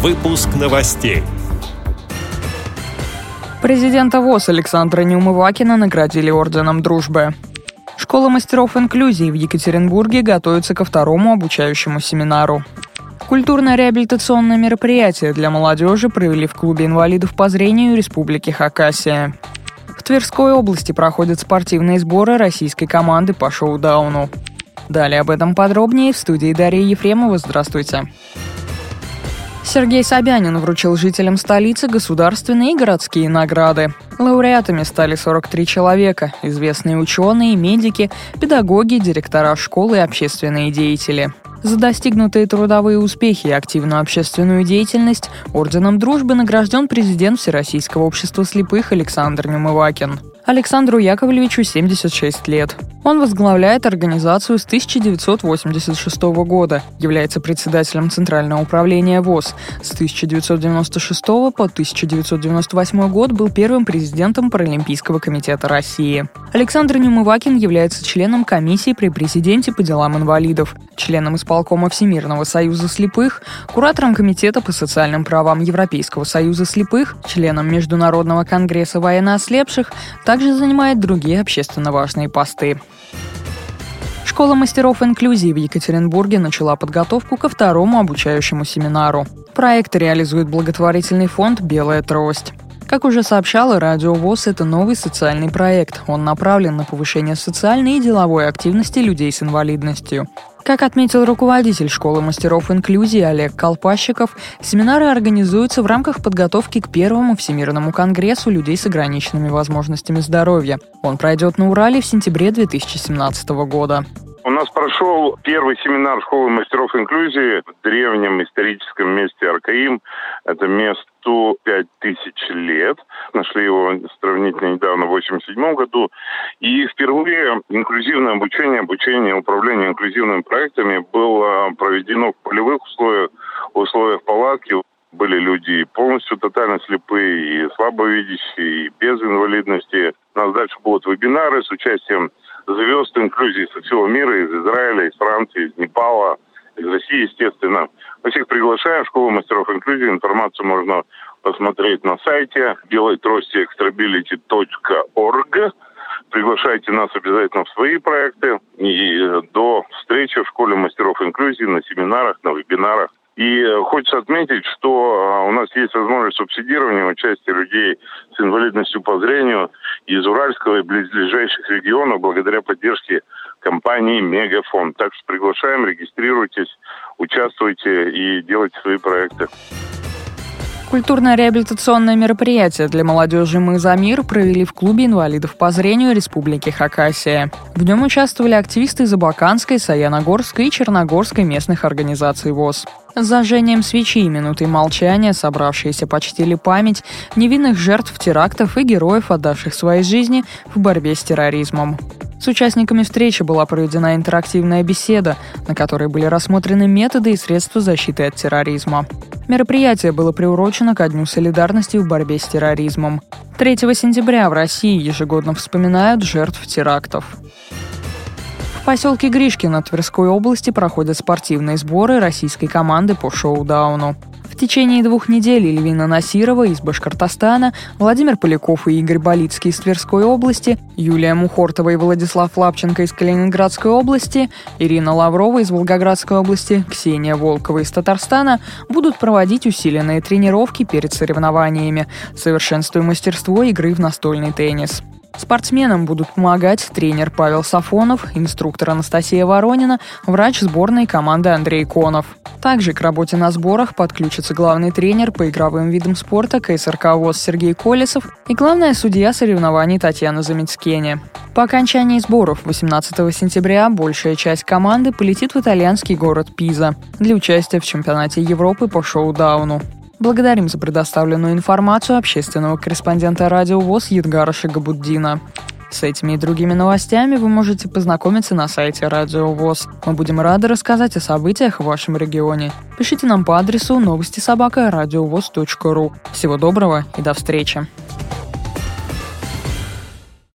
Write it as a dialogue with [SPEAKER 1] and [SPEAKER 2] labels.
[SPEAKER 1] Выпуск новостей.
[SPEAKER 2] Президента ВОЗ Александра Неумывакина наградили Орденом Дружбы. Школа мастеров инклюзии в Екатеринбурге готовится ко второму обучающему семинару. Культурно-реабилитационное мероприятие для молодежи провели в клубе инвалидов по зрению Республики Хакасия. В Тверской области проходят спортивные сборы российской команды по шоу-дауну. Далее об этом подробнее в студии Дарья Ефремова. Здравствуйте. Сергей Собянин вручил жителям столицы государственные и городские награды. Лауреатами стали 43 человека – известные ученые, медики, педагоги, директора школ и общественные деятели. За достигнутые трудовые успехи и активную общественную деятельность Орденом Дружбы награжден президент Всероссийского общества слепых Александр Немывакин. Александру Яковлевичу 76 лет. Он возглавляет организацию с 1986 года, является председателем Центрального управления ВОЗ. С 1996 по 1998 год был первым президентом Паралимпийского комитета России. Александр Немывакин является членом комиссии при президенте по делам инвалидов, членом исполкома Всемирного союза слепых, куратором комитета по социальным правам Европейского союза слепых, членом Международного конгресса военноослепших, также занимает другие общественно важные посты. Школа мастеров инклюзии в Екатеринбурге начала подготовку ко второму обучающему семинару. Проект реализует благотворительный фонд «Белая трость». Как уже сообщала Радио ВОЗ, это новый социальный проект. Он направлен на повышение социальной и деловой активности людей с инвалидностью. Как отметил руководитель школы мастеров инклюзии Олег Колпащиков, семинары организуются в рамках подготовки к первому Всемирному конгрессу людей с ограниченными возможностями здоровья. Он пройдет на Урале в сентябре 2017 года.
[SPEAKER 3] У нас прошел первый семинар школы мастеров инклюзии в древнем историческом месте Аркаим. Это месту 5000 лет. Нашли его сравнительно недавно, в 87 году. И впервые инклюзивное обучение, обучение управления инклюзивными проектами было проведено в полевых условиях, в условиях палатки. Были люди полностью тотально слепые, и слабовидящие, и без инвалидности. У нас дальше будут вебинары с участием звезд инклюзии со всего мира, из Израиля, из Франции, из Непала, из России, естественно. Мы всех приглашаем в школу мастеров инклюзии. Информацию можно посмотреть на сайте белой. Приглашайте нас обязательно в свои проекты. И до встречи в школе мастеров инклюзии на семинарах, на вебинарах. И хочется отметить, что а, у нас есть возможность субсидирования участия людей с инвалидностью по зрению из Уральского и близлежащих регионов благодаря поддержке компании Мегафон. Так что приглашаем, регистрируйтесь, участвуйте и делайте свои проекты.
[SPEAKER 2] Культурно-реабилитационное мероприятие для молодежи «Мы за мир» провели в клубе инвалидов по зрению Республики Хакасия. В нем участвовали активисты из Абаканской, Саяногорской и Черногорской местных организаций ВОЗ. С зажжением свечи и минутой молчания собравшиеся почтили память невинных жертв терактов и героев, отдавших свои жизни в борьбе с терроризмом. С участниками встречи была проведена интерактивная беседа, на которой были рассмотрены методы и средства защиты от терроризма. Мероприятие было приурочено ко Дню солидарности в борьбе с терроризмом. 3 сентября в России ежегодно вспоминают жертв терактов. В поселке Гришкино Тверской области проходят спортивные сборы российской команды по шоу-дауну. Течение двух недель Эльвина Насирова из Башкортостана, Владимир Поляков и Игорь Болицкий из Тверской области, Юлия Мухортова и Владислав Лапченко из Калининградской области, Ирина Лаврова из Волгоградской области, Ксения Волкова из Татарстана будут проводить усиленные тренировки перед соревнованиями, совершенствуя мастерство игры в настольный теннис. Спортсменам будут помогать тренер Павел Сафонов, инструктор Анастасия Воронина, врач сборной команды Андрей Конов. Также к работе на сборах подключится главный тренер по игровым видам спорта КСРК ВОЗ Сергей Колесов и главная судья соревнований Татьяна Замицкене. По окончании сборов 18 сентября большая часть команды полетит в итальянский город Пиза для участия в чемпионате Европы по шоу-дауну. Благодарим за предоставленную информацию общественного корреспондента радио ВОЗ Едгара Шигабуддина. С этими и другими новостями вы можете познакомиться на сайте Радио ВОЗ. Мы будем рады рассказать о событиях в вашем регионе. Пишите нам по адресу новости собака ру. Всего доброго и до встречи.